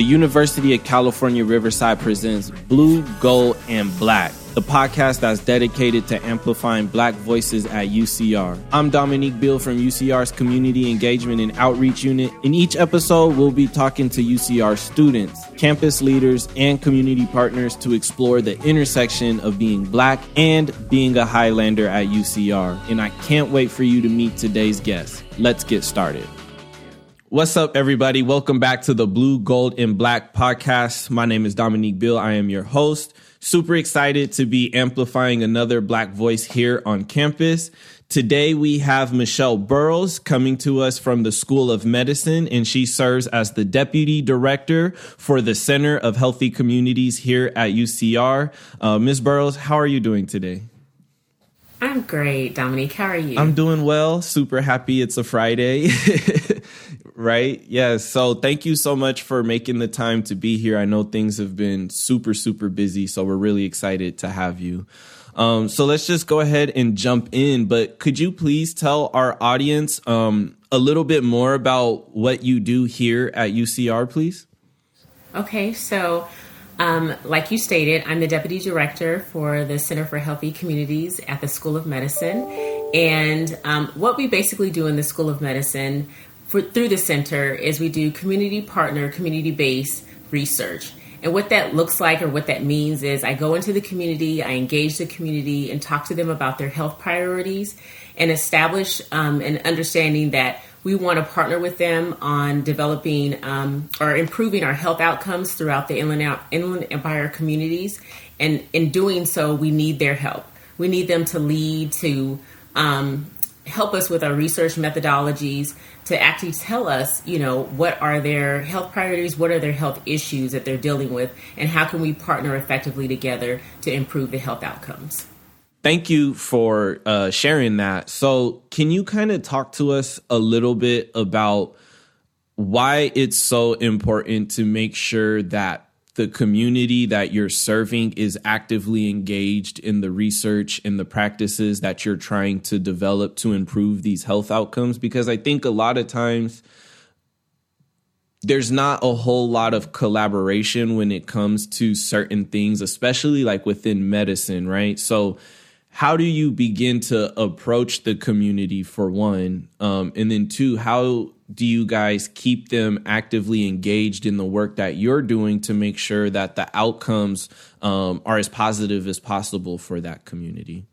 the University of California Riverside presents Blue, Gold, and Black, the podcast that's dedicated to amplifying black voices at UCR. I'm Dominique Bill from UCR's Community Engagement and Outreach Unit. In each episode, we'll be talking to UCR students, campus leaders, and community partners to explore the intersection of being black and being a Highlander at UCR. And I can't wait for you to meet today's guest. Let's get started. What's up, everybody? Welcome back to the Blue, Gold, and Black podcast. My name is Dominique Bill. I am your host. Super excited to be amplifying another Black voice here on campus. Today we have Michelle Burrows coming to us from the School of Medicine, and she serves as the Deputy Director for the Center of Healthy Communities here at UCR. Uh, Ms. Burrows, how are you doing today? I'm great, Dominique. How are you? I'm doing well. Super happy it's a Friday. right? Yes. So thank you so much for making the time to be here. I know things have been super, super busy. So we're really excited to have you. Um, so let's just go ahead and jump in. But could you please tell our audience um, a little bit more about what you do here at UCR, please? Okay. So um, like you stated, I'm the deputy director for the Center for Healthy Communities at the School of Medicine. And um, what we basically do in the School of Medicine for, through the center is we do community partner, community based research. And what that looks like or what that means is I go into the community, I engage the community and talk to them about their health priorities and establish um, an understanding that we want to partner with them on developing um, or improving our health outcomes throughout the Inland, Inland Empire communities. And in doing so, we need their help. We need them to lead, to um, help us with our research methodologies, to actually tell us, you know, what are their health priorities, what are their health issues that they're dealing with, and how can we partner effectively together to improve the health outcomes. Thank you for uh, sharing that. So, can you kind of talk to us a little bit about why it's so important to make sure that the community that you're serving is actively engaged in the research and the practices that you're trying to develop to improve these health outcomes? Because I think a lot of times, there's not a whole lot of collaboration when it comes to certain things, especially like within medicine, right? So, how do you begin to approach the community for one? Um, and then two how do you guys keep them actively engaged in the work that you're doing to make sure that the outcomes um, are as positive as possible for that community?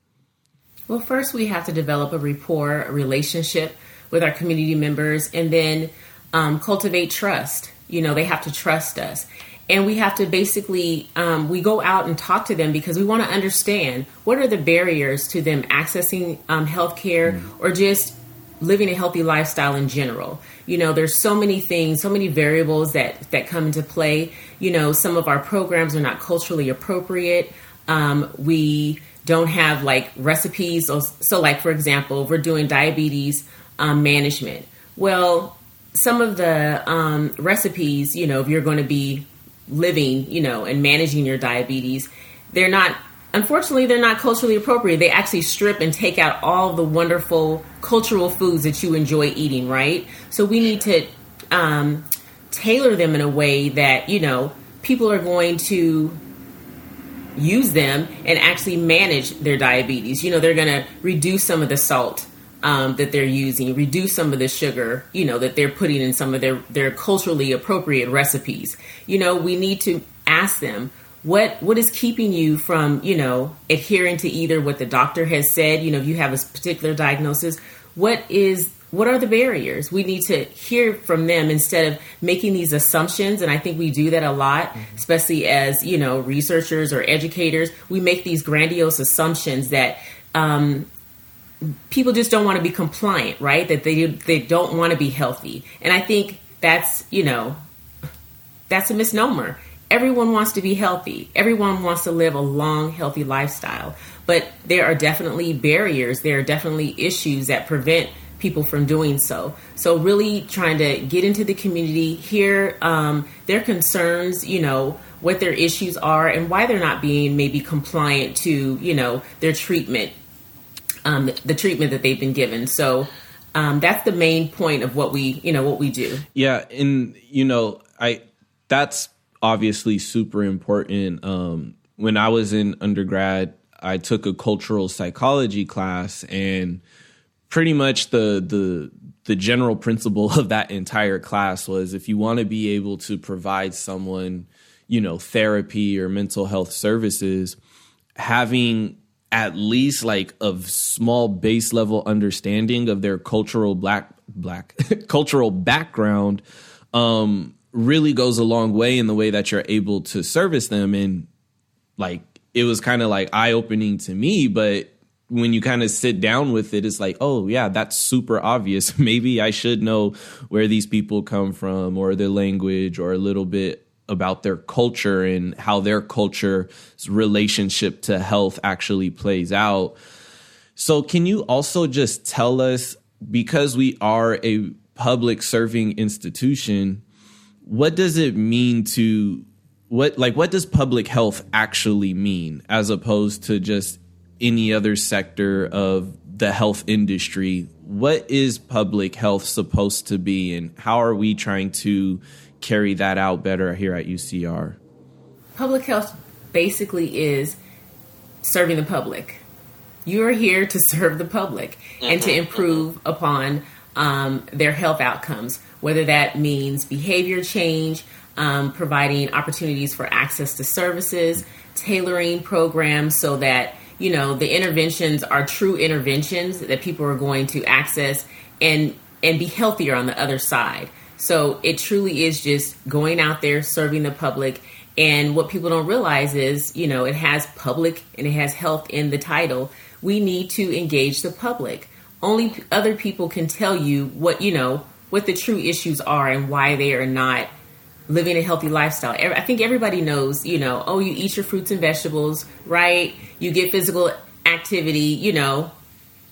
Well first we have to develop a rapport a relationship with our community members and then um, cultivate trust. You know they have to trust us and we have to basically um, we go out and talk to them because we want to understand what are the barriers to them accessing um, health care mm. or just living a healthy lifestyle in general. You know there's so many things so many variables that that come into play. You know some of our programs are not culturally appropriate. Um, we don't have like recipes so, so like for example we're doing diabetes um, management. Well some of the um, recipes you know if you're going to be living, you know, and managing your diabetes, they're not unfortunately they're not culturally appropriate. They actually strip and take out all the wonderful cultural foods that you enjoy eating, right? So we need to um, tailor them in a way that, you know, people are going to use them and actually manage their diabetes. You know, they're going to reduce some of the salt um, that they're using, reduce some of the sugar, you know, that they're putting in some of their, their culturally appropriate recipes. You know, we need to ask them what what is keeping you from, you know, adhering to either what the doctor has said, you know, if you have a particular diagnosis, what is what are the barriers? We need to hear from them instead of making these assumptions. And I think we do that a lot, mm-hmm. especially as, you know, researchers or educators. We make these grandiose assumptions that um, people just don't want to be compliant, right? That they they don't want to be healthy. And I think that's, you know, that's a misnomer. Everyone wants to be healthy. Everyone wants to live a long, healthy lifestyle. But there are definitely barriers. There are definitely issues that prevent people from doing so. So, really trying to get into the community, hear um, their concerns, you know, what their issues are, and why they're not being maybe compliant to, you know, their treatment um, the treatment that they've been given. So um, that's the main point of what we, you know, what we do. Yeah, and you know, I that's obviously super important. Um, when I was in undergrad, I took a cultural psychology class, and pretty much the the the general principle of that entire class was if you want to be able to provide someone, you know, therapy or mental health services, having at least like a small base level understanding of their cultural black black cultural background um really goes a long way in the way that you're able to service them. And like it was kind of like eye opening to me but when you kind of sit down with it it's like oh yeah that's super obvious. Maybe i should know where these people come from or their language or a little bit about their culture and how their culture's relationship to health actually plays out. So can you also just tell us because we are a public serving institution what does it mean to what like what does public health actually mean as opposed to just any other sector of the health industry? What is public health supposed to be and how are we trying to carry that out better here at UCR public health basically is serving the public you are here to serve the public mm-hmm. and to mm-hmm. improve mm-hmm. upon um, their health outcomes whether that means behavior change um, providing opportunities for access to services, tailoring programs so that you know the interventions are true interventions that people are going to access and and be healthier on the other side. So it truly is just going out there serving the public. And what people don't realize is, you know, it has public and it has health in the title. We need to engage the public. Only other people can tell you what, you know, what the true issues are and why they are not living a healthy lifestyle. I think everybody knows, you know, oh, you eat your fruits and vegetables, right? You get physical activity, you know,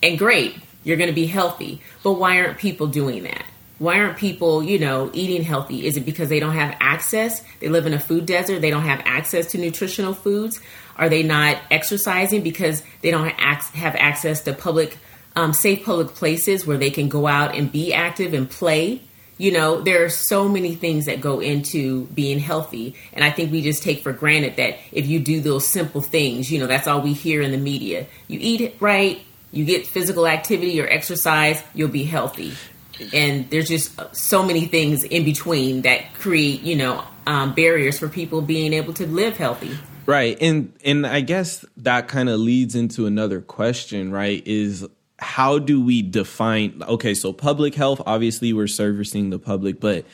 and great, you're going to be healthy. But why aren't people doing that? Why aren't people, you know, eating healthy? Is it because they don't have access? They live in a food desert, they don't have access to nutritional foods? Are they not exercising because they don't have access to public, um, safe public places where they can go out and be active and play? you know there are so many things that go into being healthy and i think we just take for granted that if you do those simple things you know that's all we hear in the media you eat right you get physical activity or exercise you'll be healthy and there's just so many things in between that create you know um, barriers for people being able to live healthy. Right. And and i guess that kind of leads into another question right is how do we define okay so public health obviously we're servicing the public but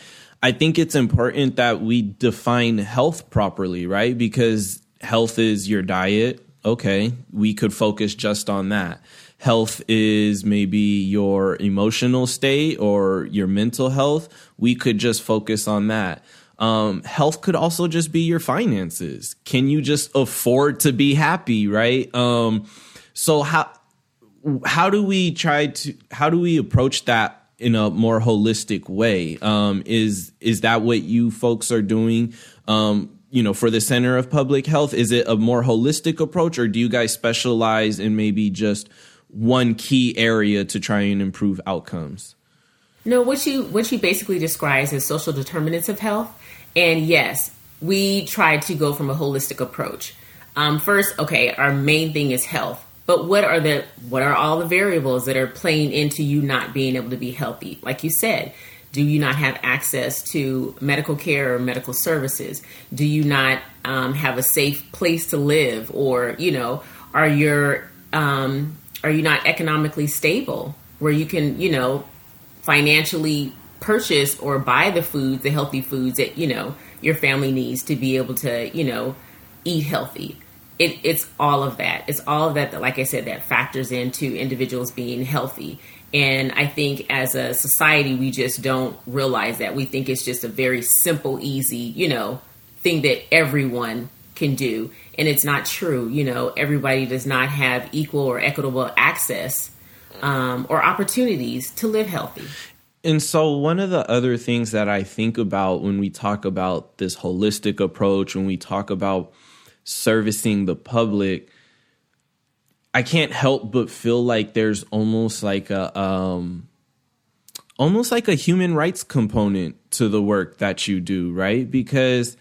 i think it's important that we define health properly right? Because health is your diet. Okay we could focus just on that health is maybe your emotional state or your mental health we could just focus on that um, health could also just be your finances can you just afford to be happy right um, so how how do we try to how do we approach that in a more holistic way? Um, is is that what you folks are doing? Um, you know, for the Center of Public Health, is it a more holistic approach, or do you guys specialize in maybe just one key area to try and improve outcomes? No, what you what you basically describes is social determinants of health, and yes, we try to go from a holistic approach. Um, first, okay, our main thing is health but what are the what are all the variables that are playing into you not being able to be healthy? Like you said, do you not have access to medical care or medical services? Do you not um, have a safe place to live, or you know, are your um, are you not economically stable where you can you know financially purchase or buy the foods, the healthy foods that you know your family needs to be able to you know eat healthy? it, it's all of that. It's all of that that, like I said, that factors into individuals being healthy. And I think as a society, we just don't realize that. We think it's just a very simple, easy, you know, thing that everyone can do. And it's not true. You know, everybody does not have equal or equitable access um, or opportunities to live healthy. And so, one of the other things that I think about when we talk about this holistic approach, when we talk about servicing the public, I can't help but feel like there's almost like a um almost like a human rights component to the work that you do, right? Because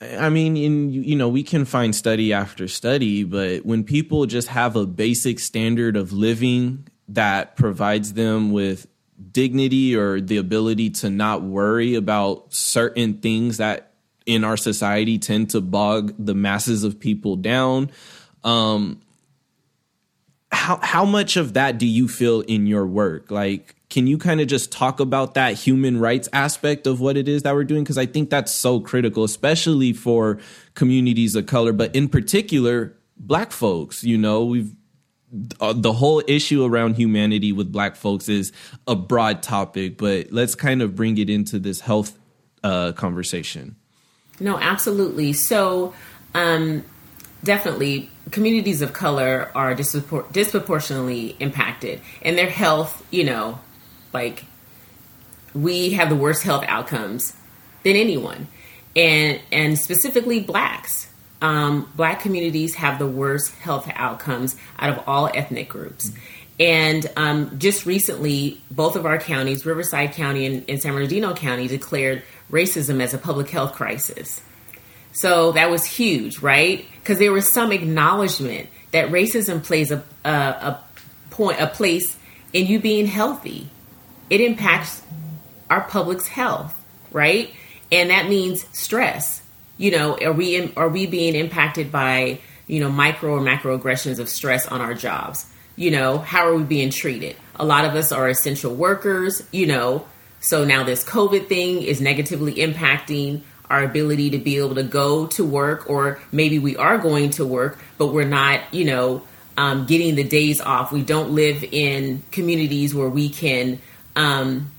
I mean, in you know, we can find study after study, but when people just have a basic standard of living that provides them with dignity or the ability to not worry about certain things that in our society tend to bog the masses of people down, um, how how much of that do you feel in your work? Like can you kind of just talk about that human rights aspect of what it is that we're doing? Because I think that's so critical, especially for communities of color, but in particular, black folks. You know, we've uh, the whole issue around humanity with black folks is a broad topic, but let's kind of bring it into this health uh, conversation. No, absolutely. So, um, definitely, communities of color are dispropor- disproportionately impacted, and their health, you know, like we have the worst health outcomes than anyone, and and specifically blacks. Um, black communities have the worst health outcomes out of all ethnic groups. And um, just recently, both of our counties, Riverside County and, and San Bernardino County, declared racism as a public health crisis. So that was huge, right? Because there was some acknowledgement that racism plays a, a, a point, a place in you being healthy it impacts our public's health, right? And that means stress. You know, are we are we being impacted by you know micro or macroaggressions of stress on our jobs? You know, how are we being treated? A lot of us are essential workers. You know, so now this COVID thing is negatively impacting our ability to be able to go to work, or maybe we are going to work, but we're not. You know, um, getting the days off. We don't live in communities where we can um,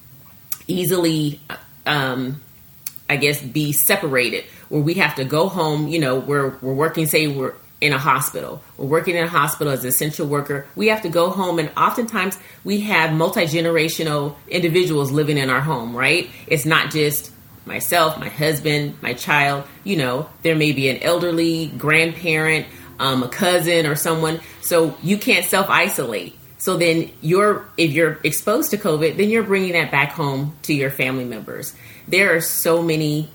easily, um, I guess, be separated. Where we have to go home. You know, we're we're working. Say we're in a hospital. We're working in a hospital as an essential worker. We have to go home, and oftentimes we have multi generational individuals living in our home. Right? It's not just myself, my husband, my child. You know, there may be an elderly grandparent, um, a cousin, or someone. So you can't self isolate. So then you're if you're exposed to COVID, then you're bringing that back home to your family members. There are so many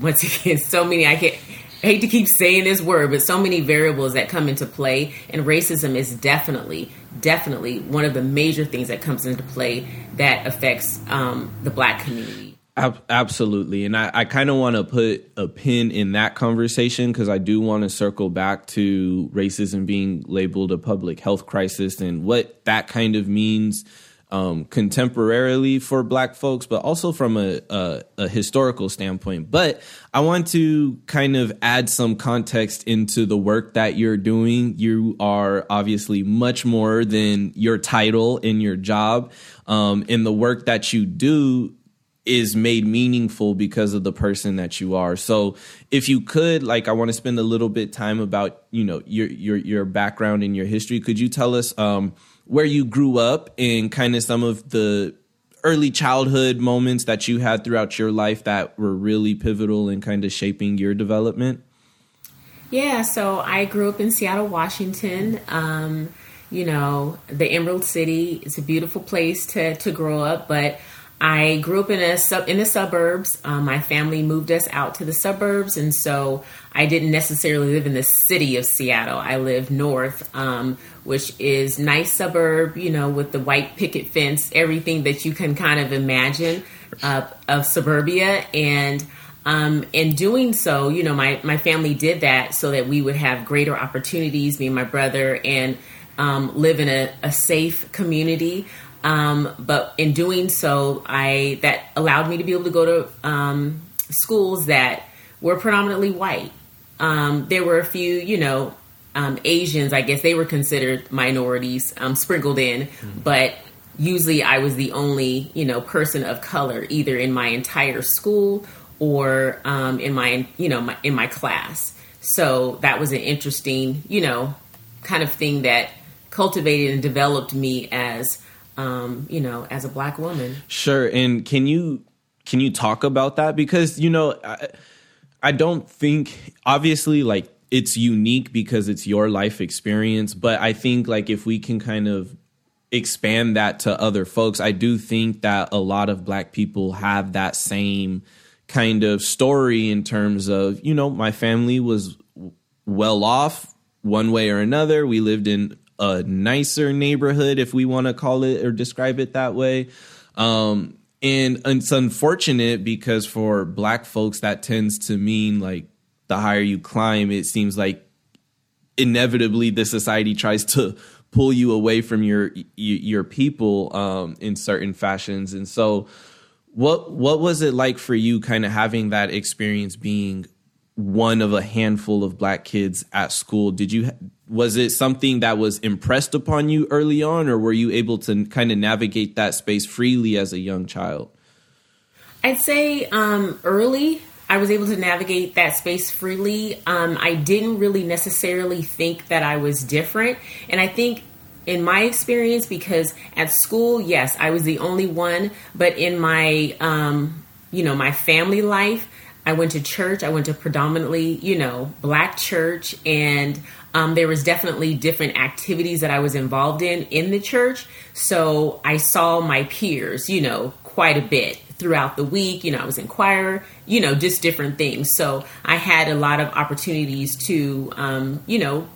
once again, so many I can't I hate to keep saying this word, but so many variables that come into play and racism is definitely definitely one of the major things that comes into play that affects um, the black community. Absolutely. And I, I kind of want to put a pin in that conversation because I do want to circle back to racism being labeled a public health crisis and what that kind of means um, contemporarily for black folks, but also from a, a, a historical standpoint. But I want to kind of add some context into the work that you're doing. You are obviously much more than your title in your job. Um, in the work that you do, is made meaningful because of the person that you are. So if you could, like, I want to spend a little bit time about, you know, your your your background and your history. Could you tell us um, where you grew up and kind of some of the early childhood moments that you had throughout your life that were really pivotal in kind of shaping your development? Yeah, so I grew up in Seattle, Washington. Um, you know, the Emerald City. It's a beautiful place to to grow up, but I grew up in a sub in the suburbs. Um, my family moved us out to the suburbs, and so I didn't necessarily live in the city of Seattle. I lived north, um, which is nice suburb, you know, with the white picket fence, everything that you can kind of imagine uh, of suburbia. And um, in doing so, you know, my my family did that so that we would have greater opportunities, me and my brother, and um, live in a, a safe community. Um, but in doing so, I that allowed me to be able to go to um, schools that were predominantly white. Um, there were a few, you know, um, Asians. I guess they were considered minorities um, sprinkled in, mm-hmm. but usually I was the only, you know, person of color either in my entire school or um, in my, you know, my, in my class. So that was an interesting, you know, kind of thing that cultivated and developed me as um, you know, as a black woman. Sure. And can you can you talk about that because you know I, I don't think obviously like it's unique because it's your life experience, but I think like if we can kind of expand that to other folks. I do think that a lot of black people have that same kind of story in terms of, you know, my family was well off one way or another. We lived in a nicer neighborhood, if we want to call it or describe it that way. Um, and it's unfortunate because for black folks, that tends to mean like the higher you climb, it seems like inevitably the society tries to pull you away from your your people um, in certain fashions. And so, what what was it like for you, kind of having that experience, being one of a handful of black kids at school? Did you was it something that was impressed upon you early on, or were you able to kind of navigate that space freely as a young child? I'd say um, early I was able to navigate that space freely. Um, I didn't really necessarily think that I was different. And I think in my experience, because at school, yes, I was the only one, but in my, um, you know, my family life, I went to church. I went to predominantly, you know, black church, and um, there was definitely different activities that I was involved in in the church. So I saw my peers, you know, quite a bit throughout the week. You know, I was in choir, you know, just different things. So I had a lot of opportunities to, um, you know,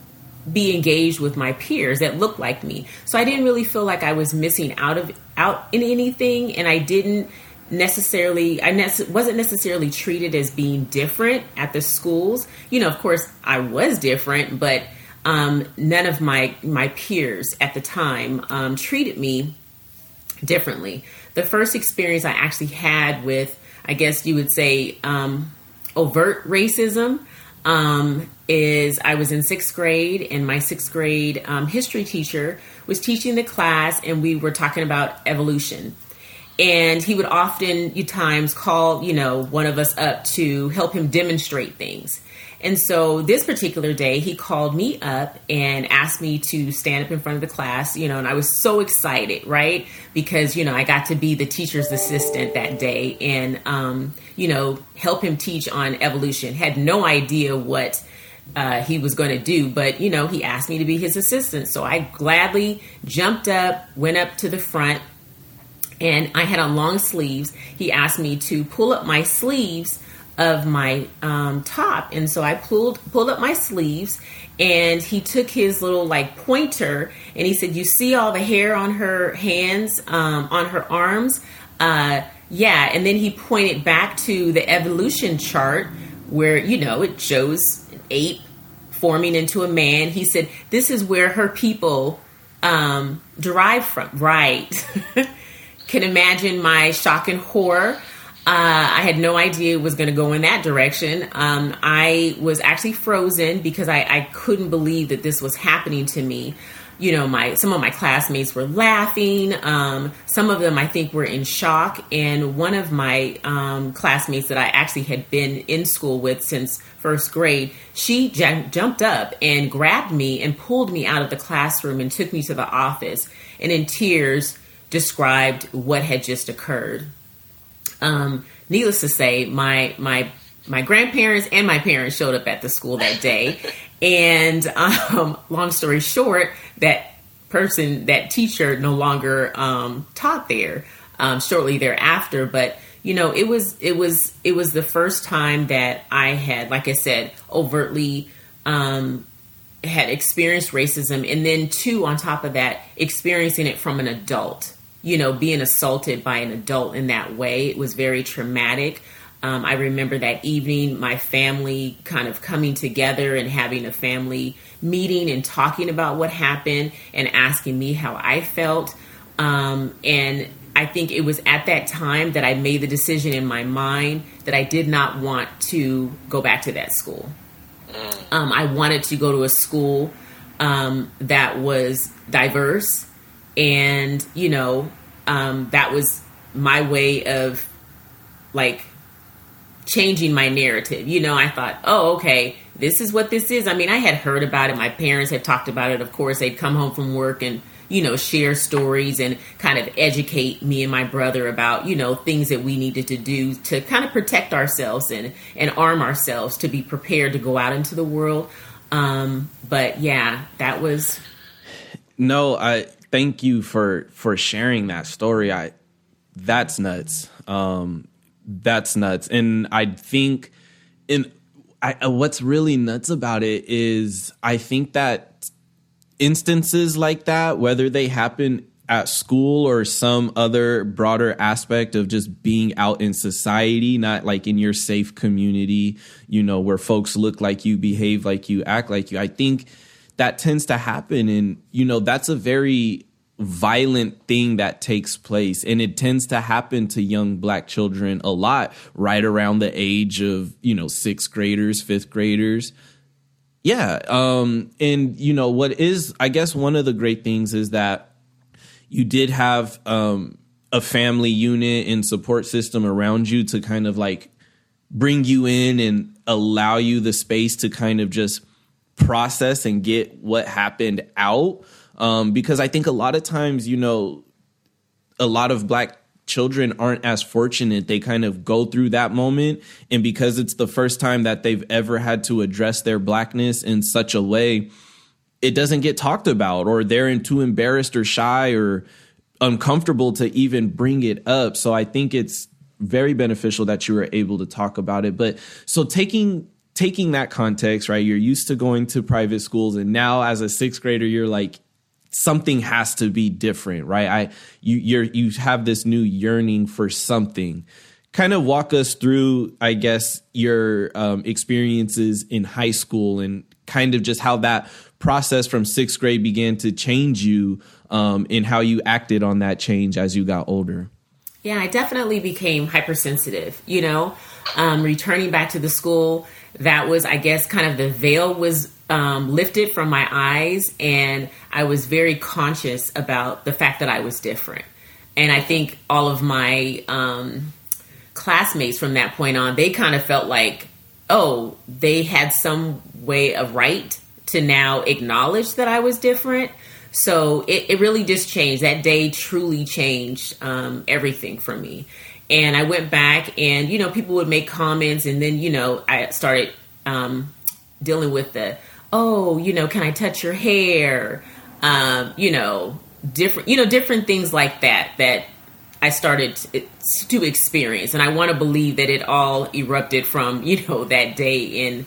be engaged with my peers that looked like me. So I didn't really feel like I was missing out of out in anything, and I didn't necessarily I ne- wasn't necessarily treated as being different at the schools. You know, of course, I was different, but um, none of my my peers at the time um, treated me differently the first experience I actually had with, I guess you would say, um, overt racism um, is I was in sixth grade, and my sixth grade um, history teacher was teaching the class, and we were talking about evolution. And he would often, you times, call you know one of us up to help him demonstrate things. And so this particular day, he called me up and asked me to stand up in front of the class, you know, and I was so excited, right? Because, you know, I got to be the teacher's assistant that day and, um, you know, help him teach on evolution. Had no idea what uh, he was going to do, but, you know, he asked me to be his assistant. So I gladly jumped up, went up to the front, and I had on long sleeves. He asked me to pull up my sleeves of my um, top, and so I pulled pulled up my sleeves, and he took his little like pointer, and he said, "You see all the hair on her hands, um, on her arms." Uh, yeah, and then he pointed back to the evolution chart where you know it shows an ape forming into a man. He said, "This is where her people um, derive from." Right. Can imagine my shock and horror uh, I had no idea it was going to go in that direction. Um, I was actually frozen because I, I, couldn't believe that this was happening to me. You know, my some of my classmates were laughing. Um, some of them, I think, were in shock. And one of my um, classmates that I actually had been in school with since first grade, she j- jumped up and grabbed me and pulled me out of the classroom and took me to the office. And in tears, described what had just occurred. Um, needless to say, my my my grandparents and my parents showed up at the school that day, and um, long story short, that person, that teacher, no longer um, taught there um, shortly thereafter. But you know, it was it was it was the first time that I had, like I said, overtly um, had experienced racism, and then two on top of that, experiencing it from an adult you know, being assaulted by an adult in that way. It was very traumatic. Um, I remember that evening, my family kind of coming together and having a family meeting and talking about what happened and asking me how I felt. Um, and I think it was at that time that I made the decision in my mind that I did not want to go back to that school. Um, I wanted to go to a school um, that was diverse and you know um, that was my way of like changing my narrative. You know i thought oh okay this is what this is. I mean i had heard about it. My parents had talked about it. Of course they'd come home from work and you know share stories and kind of educate me and my brother about you know things that we needed to do to kind of protect ourselves and and arm ourselves to be prepared to go out into the world. Um but yeah that was no i thank you for for sharing that story. I that's nuts. Um, that's nuts, and I think in I, uh, what's really nuts about it is I think that instances like that, whether they happen at school or some other broader aspect of just being out in society, not like in your safe community, you know, where folks look like you, behave like you, act like you. I think that tends to happen. And, you know, that's a very violent thing that takes place and it tends to happen to young black children a lot right around the age of you know sixth graders fifth graders yeah um and you know what is i guess one of the great things is that you did have um a family unit and support system around you to kind of like bring you in and allow you the space to kind of just process and get what happened out um, because I think a lot of times, you know, a lot of black children aren't as fortunate. They kind of go through that moment. And because it's the first time that they've ever had to address their blackness in such a way, it doesn't get talked about, or they're too embarrassed or shy or uncomfortable to even bring it up. So I think it's very beneficial that you were able to talk about it. But so taking taking that context, right? You're used to going to private schools and now as a 6th grader you're like something has to be different, right? I you you're you have this new yearning for something. Kind of walk us through, I guess, your um, experiences in high school and kind of just how that process from sixth grade began to change you um, and how you acted on that change as you got older. Yeah, I definitely became hypersensitive. You know, um, returning back to the school, that was, I guess, kind of the veil was um, lifted from my eyes, and I was very conscious about the fact that I was different. And I think all of my um, classmates from that point on, they kind of felt like, oh, they had some way of right to now acknowledge that I was different. So it, it really just changed. That day truly changed um, everything for me. And I went back, and you know, people would make comments, and then you know, I started um, dealing with the oh, you know, can I touch your hair? Um, you know, different, you know, different things like that that I started to experience, and I want to believe that it all erupted from you know that day in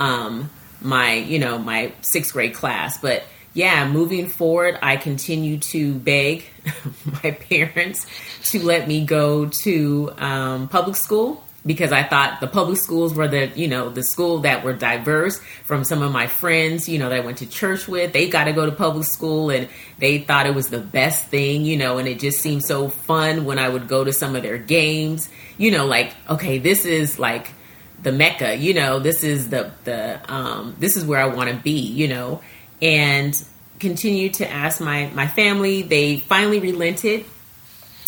um, my you know my sixth grade class. But yeah, moving forward, I continue to beg my parents to let me go to um, public school because I thought the public schools were the, you know, the school that were diverse from some of my friends, you know, that I went to church with. They got to go to public school and they thought it was the best thing, you know, and it just seemed so fun when I would go to some of their games, you know, like, okay, this is like the Mecca, you know, this is the, the, um, this is where I want to be, you know, and continued to ask my, my family. They finally relented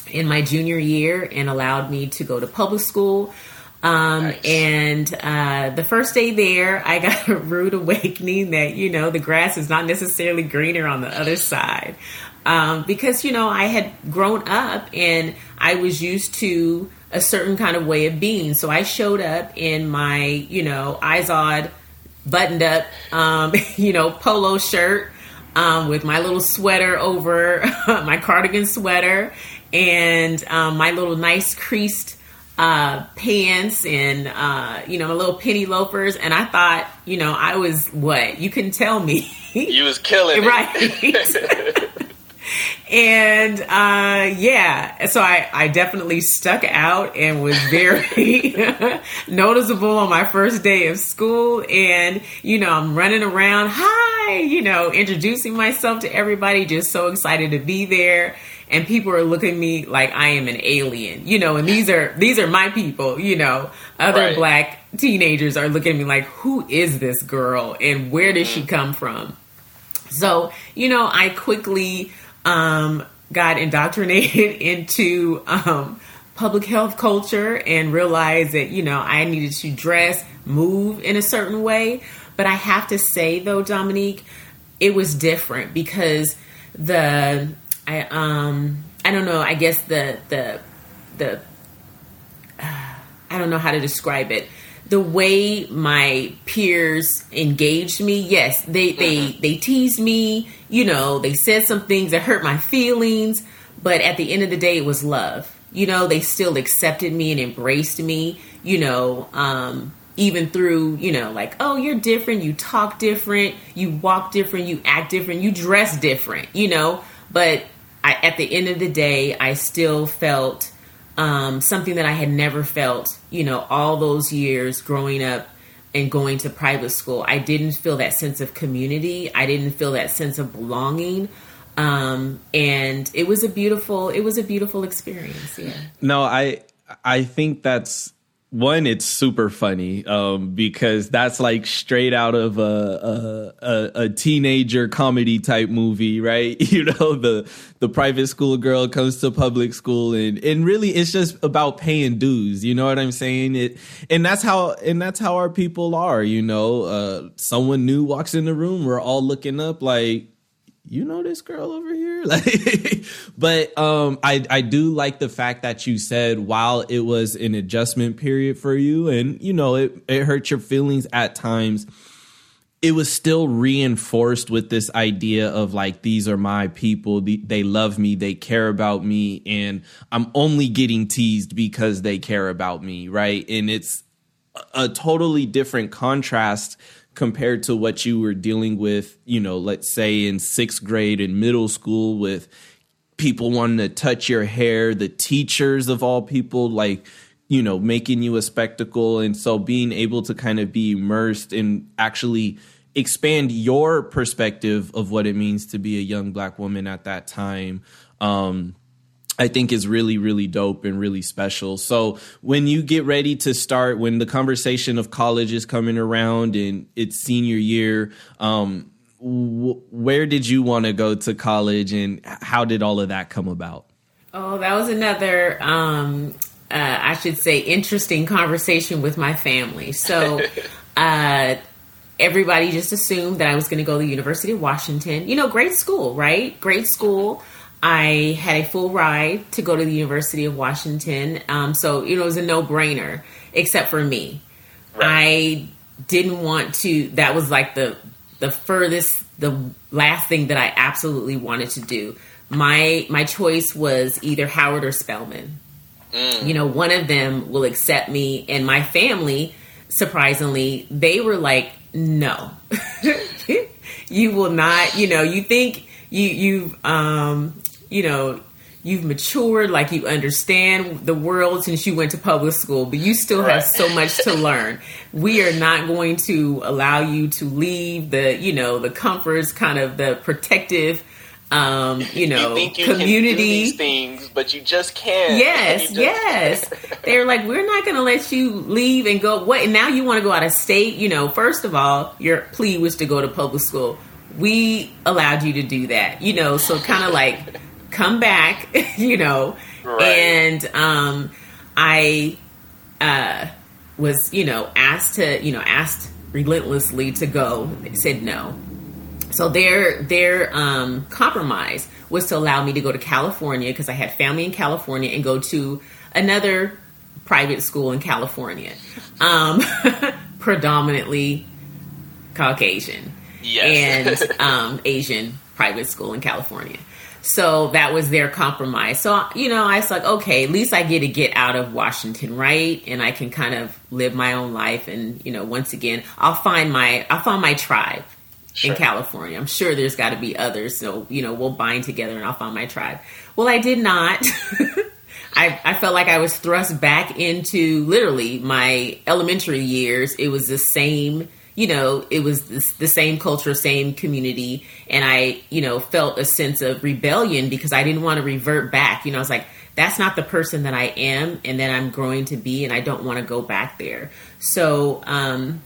in my junior year and allowed me to go to public school. Um, nice. And uh, the first day there, I got a rude awakening that, you know, the grass is not necessarily greener on the other side. Um, because, you know, I had grown up and I was used to a certain kind of way of being. So I showed up in my, you know, Izod buttoned up, um, you know, polo shirt um, with my little sweater over my cardigan sweater and um, my little nice creased uh, pants and uh, you know my little penny loafers, and I thought you know I was what you can tell me. you was killing right. And uh, yeah, so I, I definitely stuck out and was very noticeable on my first day of school. And you know, I'm running around, hi, you know, introducing myself to everybody, just so excited to be there and people are looking at me like I am an alien, you know, and these are these are my people, you know. Other right. black teenagers are looking at me like, who is this girl and where does she come from? So, you know, I quickly um, got indoctrinated into um, public health culture and realized that, you know, I needed to dress, move in a certain way. But I have to say, though, Dominique, it was different because the I um I don't know. I guess the the the uh, I don't know how to describe it. The way my peers engaged me, yes, they they mm-hmm. they teased me, you know, they said some things that hurt my feelings, but at the end of the day it was love. You know, they still accepted me and embraced me, you know, um even through, you know, like, oh, you're different, you talk different, you walk different, you act different, you dress different, you know, but I, at the end of the day, I still felt um, something that I had never felt, you know, all those years growing up and going to private school. I didn't feel that sense of community. I didn't feel that sense of belonging. Um, and it was a beautiful, it was a beautiful experience. Yeah. No, I, I think that's one it's super funny um, because that's like straight out of a, a, a teenager comedy type movie right? You know the the private school girl comes to public school and and really it's just about paying dues you know what i'm saying? It and that's how and that's how our people are you know? Uh, someone new walks in the room we're all looking up like you know this girl over here? Like but um i i do like the fact that you said while it was an adjustment period for you and you know it it hurt your feelings at times it was still reinforced with this idea of like these are my people. They love me. They care about me. And i'm only getting teased because they care about me right? And it's a totally different contrast compared to what you were dealing with, you know, let's say in sixth grade in middle school with people wanting to touch your hair, the teachers of all people, like, you know, making you a spectacle. And so being able to kind of be immersed and actually expand your perspective of what it means to be a young black woman at that time. Um, I think is really, really dope and really special. So when you get ready to start, when the conversation of college is coming around and it's senior year, um, w- where did you want to go to college and how did all of that come about? Oh, that was another, um, uh, I should say, interesting conversation with my family. So, uh, everybody just assumed that I was going to go to the University of Washington. You know, great school, right? Great school. I had a full ride to go to the University of Washington. Um, so, you know, it was a no brainer, except for me. Right. I didn't want to, that was like the, the furthest, the last thing that I absolutely wanted to do. My, my choice was either Howard or Spelman. Mm. You know, one of them will accept me, and my family, surprisingly, they were like, no, you will not, you know, you think you, you've, um, you know, you've matured, like you understand the world since you went to public school, but you still have so much to learn. We are not going to allow you to leave the, you know, the comforts, kind of the protective, um, you know, you you community things, but you just can't. Yes, just yes. They're like, we're not going to let you leave and go. What? now you want to go out of state? You know, first of all, your plea was to go to public school. We allowed you to do that. You know, so kind of like come back, you know. Right. And um, I uh, was, you know, asked to, you know, asked relentlessly to go. They said no. So their their um, compromise was to allow me to go to California because I had family in California and go to another private school in California, um, predominantly Caucasian yes. and um, Asian private school in California. So that was their compromise. So, you know, I was like, okay, at least I get to get out of Washington, right? And I can kind of live my own life. And, you know, once again, I'll find my, I'll find my tribe sure. in California. I'm sure there's got to be others. So, you know, we'll bind together and I'll find my tribe. Well, I did not. I, I felt like I was thrust back into literally my elementary years. It was the same you know, it was the same culture, same community. And I, you know, felt a sense of rebellion because I didn't want to revert back. You know, I was like, that's not the person that I am and that I'm growing to be. And I don't want to go back there. So, um,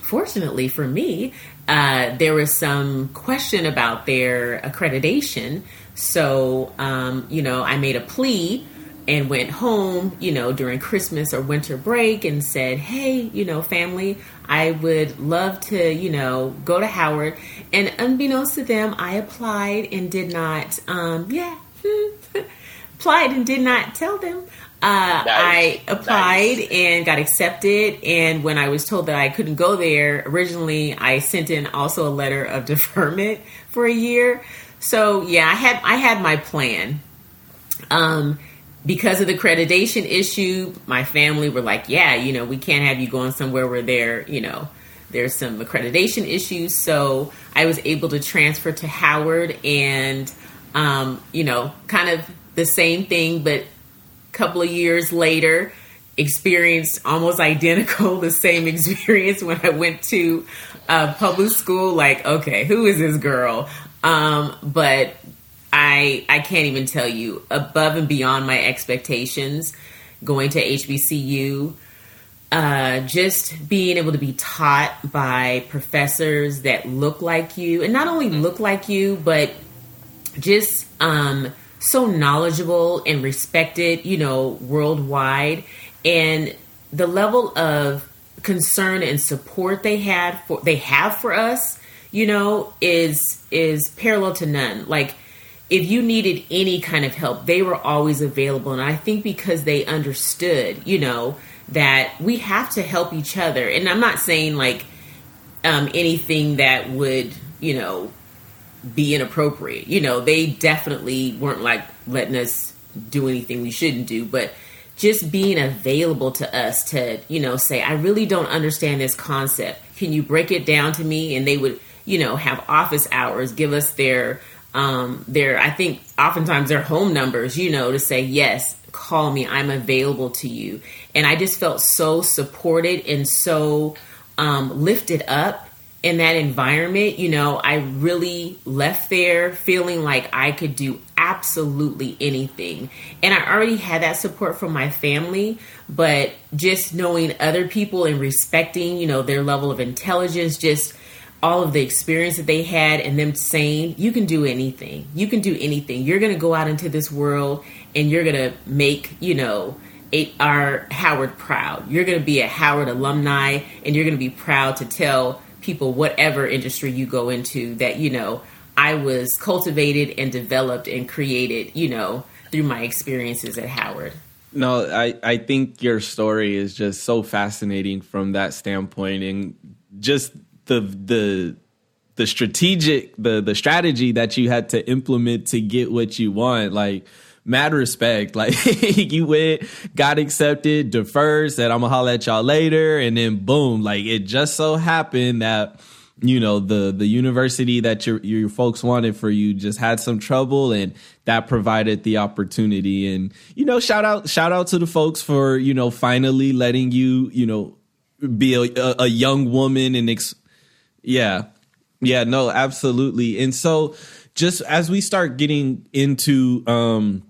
fortunately for me, uh, there was some question about their accreditation. So, um, you know, I made a plea and went home, you know, during Christmas or winter break and said, Hey, you know, family, I would love to, you know, go to Howard. And unbeknownst to them, I applied and did not, um, yeah, applied and did not tell them Uh, nice. I applied nice. and got accepted. And when I was told that I couldn't go there, originally I sent in also a letter of deferment for a year. So yeah, I had I had my plan. Um, because of the accreditation issue, my family were like, "Yeah, you know, we can't have you going somewhere where there, you know, there's some accreditation issues." So I was able to transfer to Howard, and um, you know, kind of the same thing, but a couple of years later experienced almost identical the same experience when I went to uh, public school. Like, okay, who is this girl? Um, but I I can't even tell you above and beyond my expectations. Going to HBCU, uh, just being able to be taught by professors that look like you, and not only look like you, but just um, so knowledgeable and respected, you know, worldwide. And the level of concern and support they had for they have for us, you know, is is parallel to none. Like if you needed any kind of help, they were always available. And I think because they understood, you know, that we have to help each other. And I'm not saying like um, anything that would, you know, be inappropriate. You know, they definitely weren't like letting us do anything we shouldn't do, but just being available to us to, you know, say, I really don't understand this concept. Can you break it down to me? And they would, you know, have office hours, give us their, um, their, I think oftentimes their home numbers, you know, to say, yes, call me, I'm available to you. And I just felt so supported and so um, lifted up in that environment, you know, I really left there feeling like I could do absolutely anything. And I already had that support from my family, but just knowing other people and respecting, you know, their level of intelligence, just all of the experience that they had and them saying, you can do anything. You can do anything. You're going to go out into this world and you're going to make, you know, our Howard proud. You're going to be a Howard alumni and you're going to be proud to tell people, whatever industry you go into, that, you know, I was cultivated and developed and created, you know, through my experiences at Howard. No, I, I think your story is just so fascinating from that standpoint and just the the the strategic the the strategy that you had to implement to get what you want. Like mad respect. Like you went, got accepted, deferred, said I'm gonna holler at y'all later, and then boom, like it just so happened that you know the the university that your your folks wanted for you just had some trouble and that provided the opportunity and you know shout out shout out to the folks for you know finally letting you you know be a, a young woman and ex- yeah. Yeah no absolutely. And so just as we start getting into um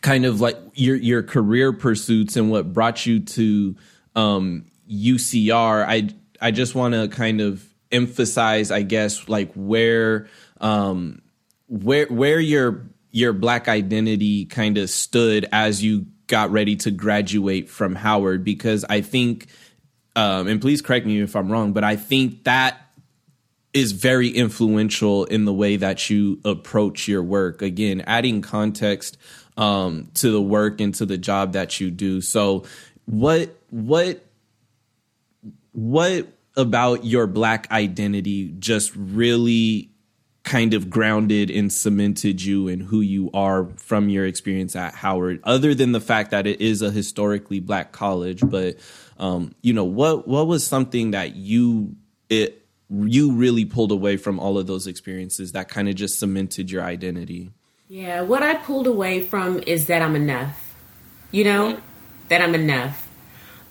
kind of like your your career pursuits and what brought you to um, UCR, I I just want to kind of emphasize, I guess, like where um, where where your your black identity kind of stood as you got ready to graduate from Howard, because I think, um, and please correct me if I'm wrong, but I think that is very influential in the way that you approach your work. Again, adding context um, to the work and to the job that you do. So, what what what about your black identity just really kind of grounded and cemented you and who you are from your experience at Howard, other than the fact that it is a historically black college, but um, you know, what what was something that you it you really pulled away from all of those experiences that kind of just cemented your identity? Yeah, what I pulled away from is that I'm enough. You know, that I'm enough.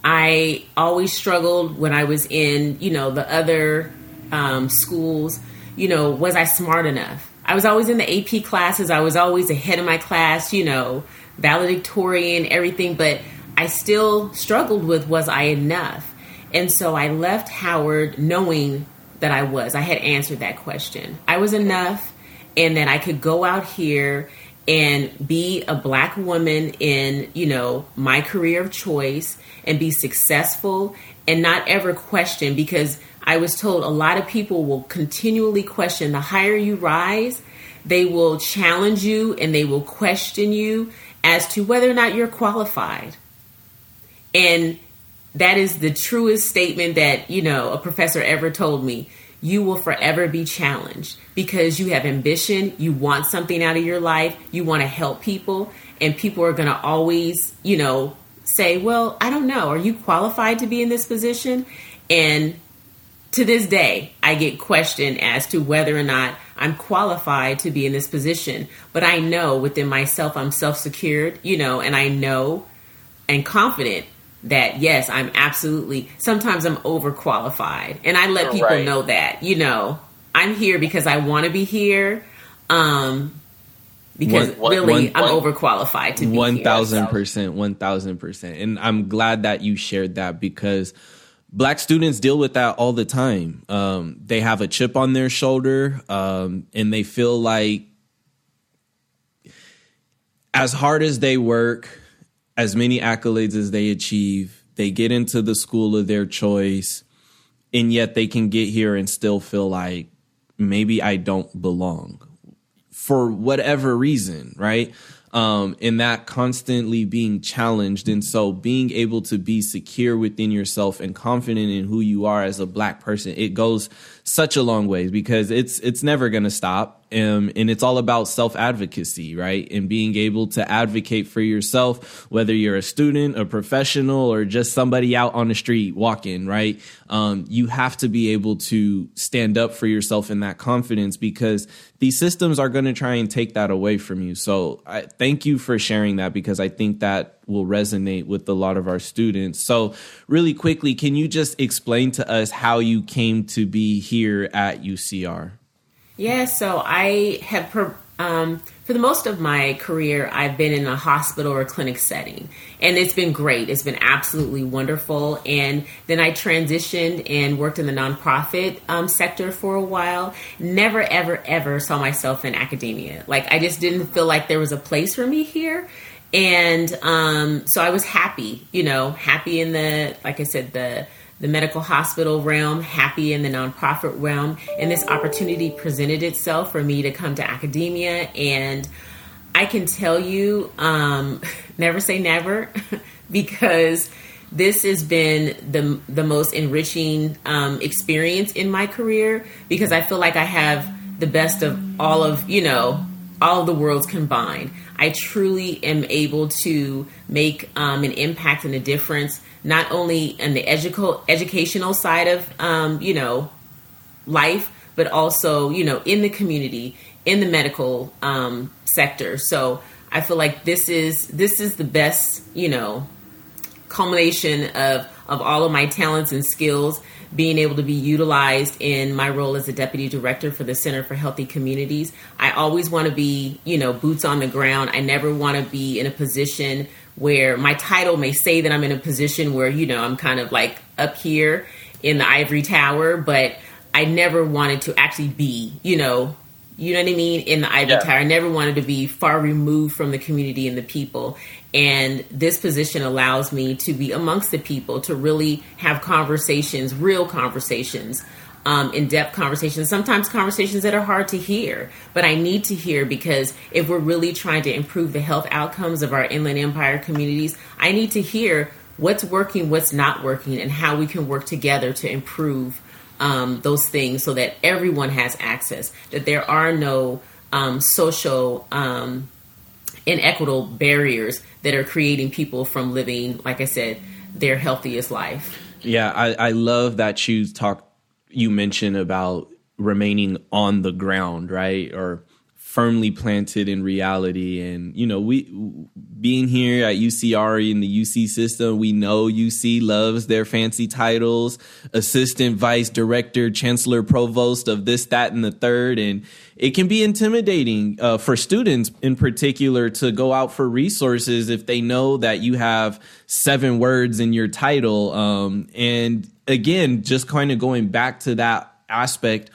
I always struggled when I was in, you know, the other um, schools. You know, was I smart enough? I was always in the AP classes. I was always ahead of my class, you know, valedictorian, everything. But I still struggled with was I enough? And so I left Howard knowing that I was. I had answered that question. I was enough and that I could go out here and be a black woman in, you know, my career of choice and be successful and not ever question because I was told a lot of people will continually question the higher you rise, they will challenge you and they will question you as to whether or not you're qualified. And that is the truest statement that, you know, a professor ever told me. You will forever be challenged because you have ambition, you want something out of your life, you want to help people, and people are going to always, you know, say, "Well, I don't know, are you qualified to be in this position?" And to this day, I get questioned as to whether or not I'm qualified to be in this position. But I know within myself, I'm self secured, you know, and I know and confident that yes, I'm absolutely, sometimes I'm overqualified. And I let people right. know that, you know, I'm here because I want to be here. Um, because one, really, one, I'm one, overqualified to be one thousand percent, one thousand percent, and I'm glad that you shared that because black students deal with that all the time. Um, they have a chip on their shoulder, um, and they feel like as hard as they work, as many accolades as they achieve, they get into the school of their choice, and yet they can get here and still feel like maybe I don't belong for whatever reason, right? um, and that constantly being challenged. And so being able to be secure within yourself and confident in who you are as a black person, it goes such a long way because it's it's never going to stop. Um, and it's all about self advocacy, right? And being able to advocate for yourself, whether you're a student, a professional, or just somebody out on the street walking, right? Um, you have to be able to stand up for yourself in that confidence because these systems are going to try and take that away from you. So I thank you for sharing that because I think that will resonate with a lot of our students. So really quickly, can you just explain to us how you came to be here at UCR? Yeah, so I have um, for the most of my career, I've been in a hospital or clinic setting, and it's been great. It's been absolutely wonderful. And then I transitioned and worked in the nonprofit um, sector for a while. Never, ever, ever saw myself in academia. Like, I just didn't feel like there was a place for me here. And um, so I was happy, you know, happy in the, like I said, the the medical hospital realm, happy in the nonprofit realm. And this opportunity presented itself for me to come to academia. And I can tell you, um, never say never, because this has been the the most enriching um, experience in my career because I feel like I have the best of all of you know all of the worlds combined. I truly am able to make um, an impact and a difference not only in the educational side of um, you know life, but also you know in the community, in the medical um, sector. So I feel like this is this is the best you know culmination of of all of my talents and skills being able to be utilized in my role as a deputy director for the Center for Healthy Communities. I always want to be, you know, boots on the ground. I never want to be in a position where my title may say that I'm in a position where, you know, I'm kind of like up here in the ivory tower, but I never wanted to actually be, you know, you know what I mean, in the ivory yeah. tower. I never wanted to be far removed from the community and the people. And this position allows me to be amongst the people, to really have conversations, real conversations um, in depth conversations, sometimes conversations that are hard to hear, but I need to hear because if we're really trying to improve the health outcomes of our Inland Empire communities, I need to hear what's working, what's not working, and how we can work together to improve um, those things so that everyone has access, that there are no um, social um, inequitable barriers that are creating people from living, like I said, their healthiest life. Yeah, I, I love that you talk you mentioned about remaining on the ground, right? Or firmly planted in reality. And, you know, we being here at UCR in the UC system, we know UC loves their fancy titles assistant, vice, director, chancellor, provost of this, that, and the third. And it can be intimidating uh, for students in particular to go out for resources if they know that you have seven words in your title. Um, and again, just kind of going back to that aspect,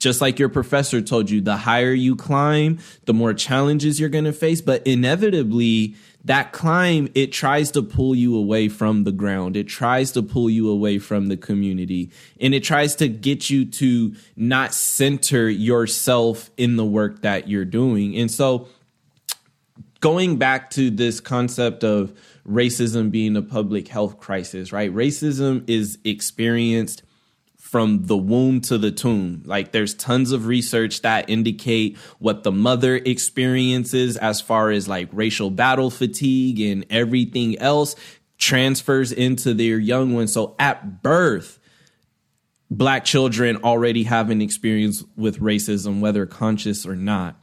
just like your professor told you, the higher you climb, the more challenges you're going to face. But inevitably, that climb, it tries to pull you away from the ground. It tries to pull you away from the community. And it tries to get you to not center yourself in the work that you're doing. And so, going back to this concept of racism being a public health crisis, right? Racism is experienced from the womb to the tomb. Like there's tons of research that indicate what the mother experiences as far as like racial battle fatigue and everything else transfers into their young ones. So at birth, black children already have an experience with racism, whether conscious or not.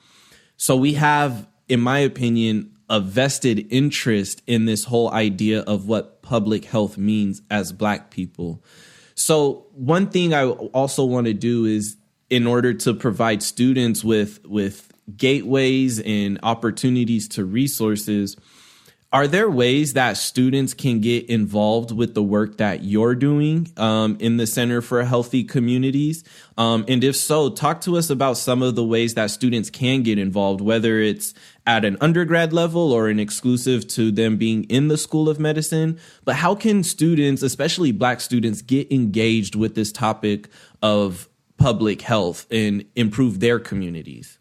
So we have, in my opinion, a vested interest in this whole idea of what public health means as black people. So one thing I also want to do is in order to provide students with with gateways and opportunities to resources are there ways that students can get involved with the work that you're doing um, in the Center for Healthy Communities? Um, and if so, talk to us about some of the ways that students can get involved, whether it's at an undergrad level or an exclusive to them being in the School of Medicine. But how can students, especially Black students, get engaged with this topic of public health and improve their communities?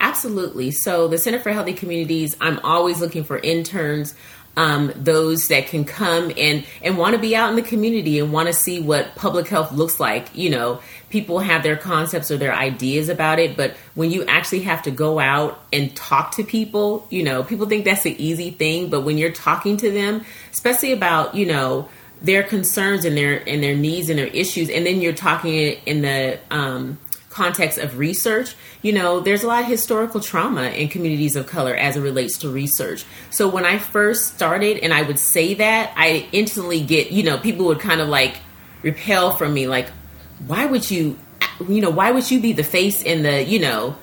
Absolutely. So, the Center for Healthy Communities, I'm always looking for interns, um, those that can come and and want to be out in the community and want to see what public health looks like. You know, people have their concepts or their ideas about it, but when you actually have to go out and talk to people, you know, people think that's the easy thing, but when you're talking to them, especially about you know their concerns and their and their needs and their issues, and then you're talking in the um, context of research, you know, there's a lot of historical trauma in communities of color as it relates to research. So when I first started and I would say that, I instantly get, you know, people would kind of like repel from me, like, why would you, you know, why would you be the face and the, you know,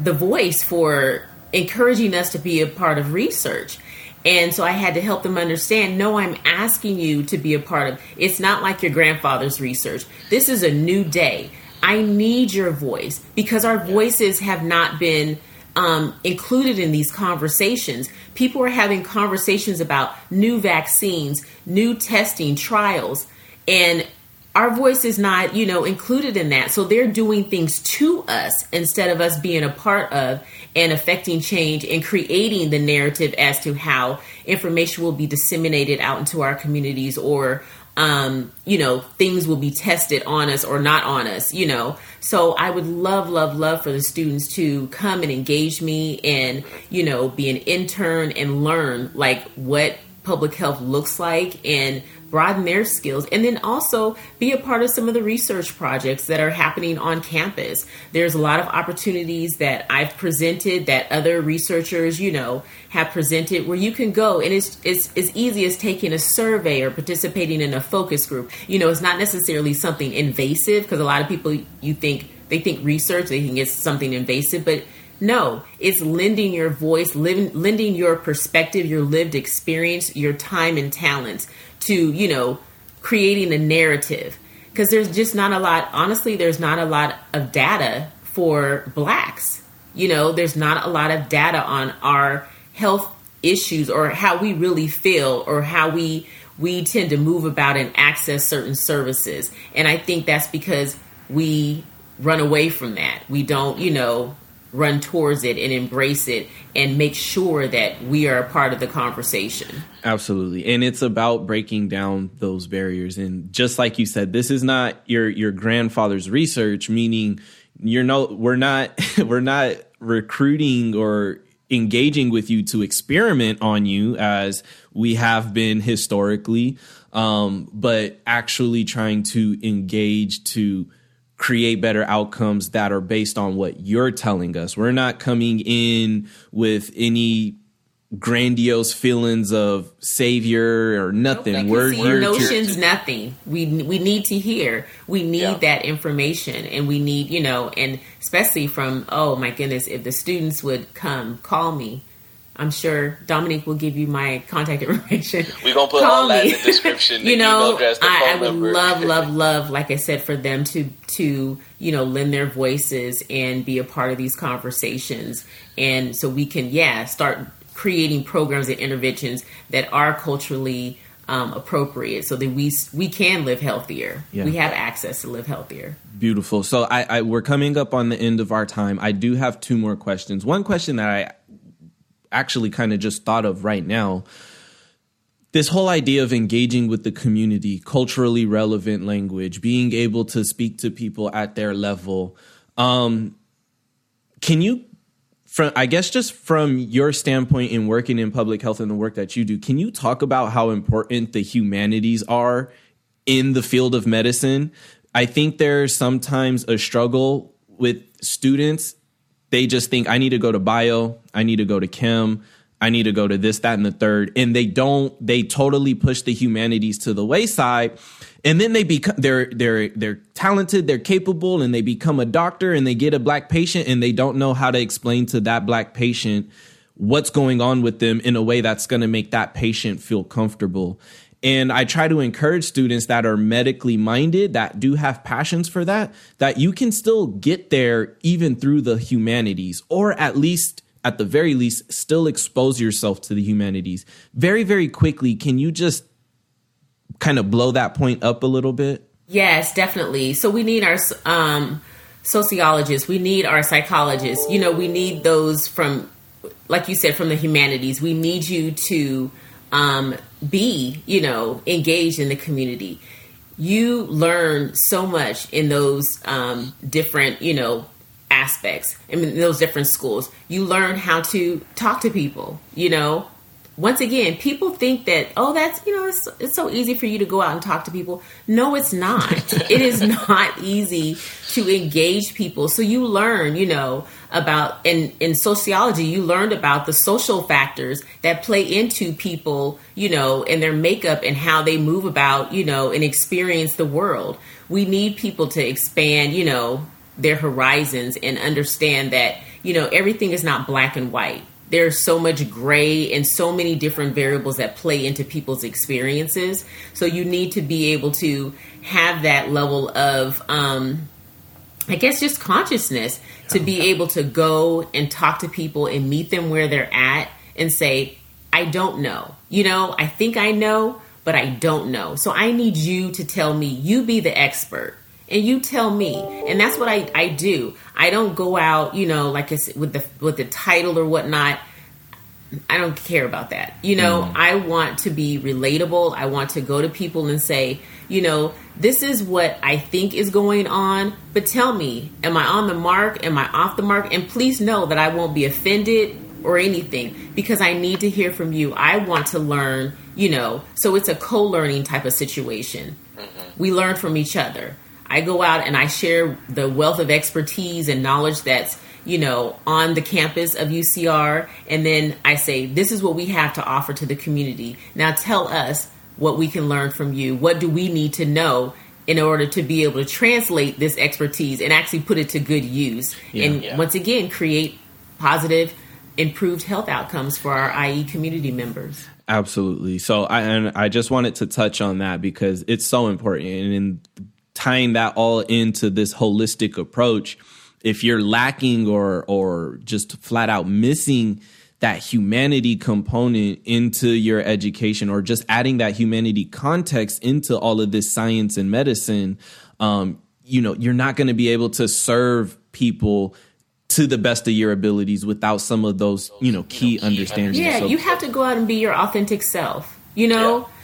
the voice for encouraging us to be a part of research? And so I had to help them understand no, I'm asking you to be a part of it's not like your grandfather's research. This is a new day. I need your voice because our voices have not been um, included in these conversations. People are having conversations about new vaccines, new testing, trials, and our voice is not, you know, included in that. So they're doing things to us instead of us being a part of and affecting change and creating the narrative as to how information will be disseminated out into our communities or um, you know, things will be tested on us or not on us, you know. So I would love, love, love for the students to come and engage me and, you know, be an intern and learn like what public health looks like and broaden their skills, and then also be a part of some of the research projects that are happening on campus. There's a lot of opportunities that I've presented that other researchers, you know, have presented where you can go and it's it's as easy as taking a survey or participating in a focus group. You know, it's not necessarily something invasive because a lot of people you think they think research they think it's something invasive, but no, it's lending your voice, lending your perspective, your lived experience, your time and talents to, you know, creating a narrative. Because there's just not a lot, honestly, there's not a lot of data for blacks. You know, there's not a lot of data on our health issues or how we really feel or how we we tend to move about and access certain services. And I think that's because we run away from that. We don't, you know, run towards it and embrace it and make sure that we are a part of the conversation. Absolutely. And it's about breaking down those barriers and just like you said this is not your your grandfather's research meaning you're no we're not we're not recruiting or engaging with you to experiment on you as we have been historically um, but actually trying to engage to create better outcomes that are based on what you're telling us. We're not coming in with any grandiose feelings of savior or nothing. Nope, we're notions to- nothing. We we need to hear. We need yeah. that information and we need, you know, and especially from oh my goodness, if the students would come, call me I'm sure Dominique will give you my contact information. We're gonna put Call all me. that in the description. you know, address, I, I, would number. love, love, love, like I said, for them to to you know lend their voices and be a part of these conversations, and so we can yeah start creating programs and interventions that are culturally um, appropriate, so that we we can live healthier. Yeah. We have access to live healthier. Beautiful. So I, I we're coming up on the end of our time. I do have two more questions. One question that I actually kind of just thought of right now this whole idea of engaging with the community, culturally relevant language, being able to speak to people at their level. Um, can you, from I guess, just from your standpoint in working in public health and the work that you do, can you talk about how important the humanities are in the field of medicine? I think there's sometimes a struggle with students. They just think I need to go to bio, I need to go to chem, I need to go to this, that, and the third. And they don't, they totally push the humanities to the wayside. And then they become they're they're they're talented, they're capable, and they become a doctor and they get a black patient and they don't know how to explain to that black patient what's going on with them in a way that's going to make that patient feel comfortable. And I try to encourage students that are medically minded, that do have passions for that, that you can still get there even through the humanities, or at least at the very least, still expose yourself to the humanities. Very, very quickly, can you just kind of blow that point up a little bit? Yes, definitely. So we need our um, sociologists, we need our psychologists. You know, we need those from, like you said, from the humanities. We need you to um, be, you know, engaged in the community. You learn so much in those um, different, you know, aspects in those different schools. You learn how to talk to people, you know. Once again, people think that, oh, that's, you know, it's, it's so easy for you to go out and talk to people. No, it's not. it is not easy to engage people. So you learn, you know, about in in sociology you learned about the social factors that play into people you know and their makeup and how they move about you know and experience the world. We need people to expand you know their horizons and understand that you know everything is not black and white. There's so much gray and so many different variables that play into people's experiences. So you need to be able to have that level of um i guess just consciousness to be able to go and talk to people and meet them where they're at and say i don't know. You know i think i know but i don't know. So i need you to tell me. You be the expert and you tell me. And that's what I, I do. I don't go out you know like I said, with the with the title or whatnot i don't care about that. You know mm. i want to be relatable. I want to go to people and say you know this is what i think is going on but tell me am i on the mark? Am i off the mark? And please know that i won't be offended or anything because i need to hear from you. I want to learn you know so it's a co-learning type of situation. Mm-hmm. we learn from each other. I go out and I share the wealth of expertise and knowledge that's you know on the campus of UCR and then I say this is what we have to offer to the community. Now tell us what we can learn from you. What do we need to know in order to be able to translate this expertise and actually put it to good use yeah, and yeah. once again create positive improved health outcomes for our IE community members. Absolutely. So I and I just wanted to touch on that because it's so important and in tying that all into this holistic approach, if you're lacking or or just flat out missing that humanity component into your education or just adding that humanity context into all of this science and medicine, um, you know, you're not going to be able to serve people to the best of your abilities without some of those, you know, key understandings. Yeah, so, you have to go out and be your authentic self. You know, yeah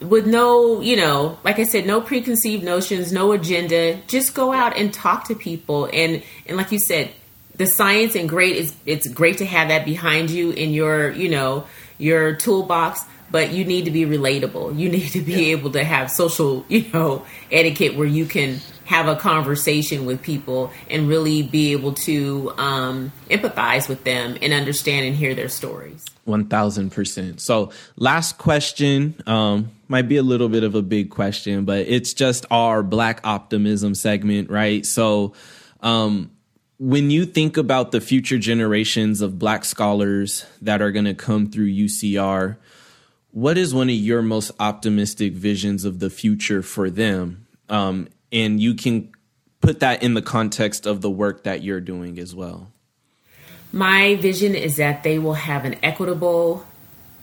with no, you know, like I said, no preconceived notions, no agenda. Just go out and talk to people, and and like you said, the science and great is it's great to have that behind you in your, you know, your toolbox. But you need to be relatable. You need to be yeah. able to have social, you know, etiquette where you can have a conversation with people and really be able to um, empathize with them and understand and hear their stories. 1000%. So, last question um, might be a little bit of a big question, but it's just our Black optimism segment, right? So, um, when you think about the future generations of Black scholars that are going to come through UCR, what is one of your most optimistic visions of the future for them? Um, and you can put that in the context of the work that you're doing as well. My vision is that they will have an equitable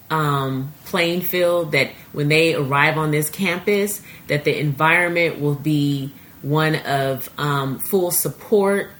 um, playing field. That when they arrive on this campus, that the environment will be one of um, full support,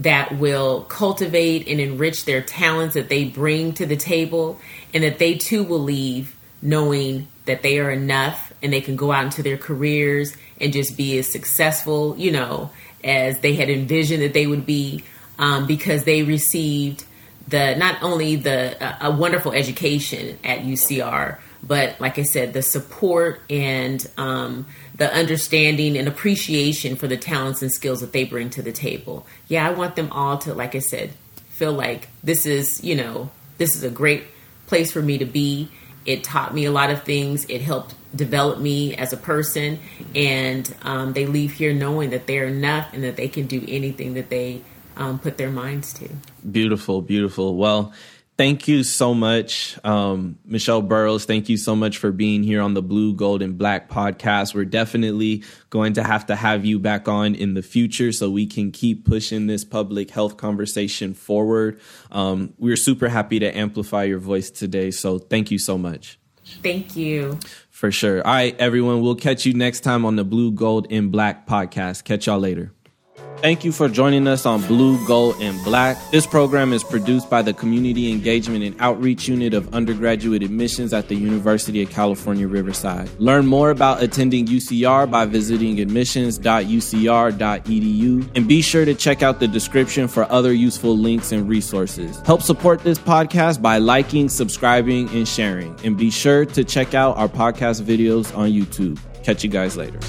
that will cultivate and enrich their talents that they bring to the table, and that they too will leave knowing that they are enough and they can go out into their careers and just be as successful, you know, as they had envisioned that they would be um, because they received the not only the uh, a wonderful education at UCR, but like I said, the support and um, the understanding and appreciation for the talents and skills that they bring to the table. Yeah, I want them all to, like I said, feel like this is, you know, this is a great place for me to be. It taught me a lot of things. It helped develop me as a person, and um, they leave here knowing that they're enough and that they can do anything that they um, put their minds to. Beautiful, beautiful. Well, thank you so much, um, Michelle Burrows. Thank you so much for being here on the Blue, Gold, and Black podcast. We're definitely going to have to have you back on in the future so we can keep pushing this public health conversation forward. Um, we're super happy to amplify your voice today. So thank you so much. Thank you. For sure. All right, everyone. We'll catch you next time on the Blue, Gold, and Black podcast. Catch y'all later. Thank you for joining us on Blue, Gold, and Black. This program is produced by the Community Engagement and Outreach Unit of Undergraduate Admissions at the University of California, Riverside. Learn more about attending UCR by visiting admissions.ucr.edu and be sure to check out the description for other useful links and resources. Help support this podcast by liking, subscribing, and sharing. And be sure to check out our podcast videos on YouTube. Catch you guys later.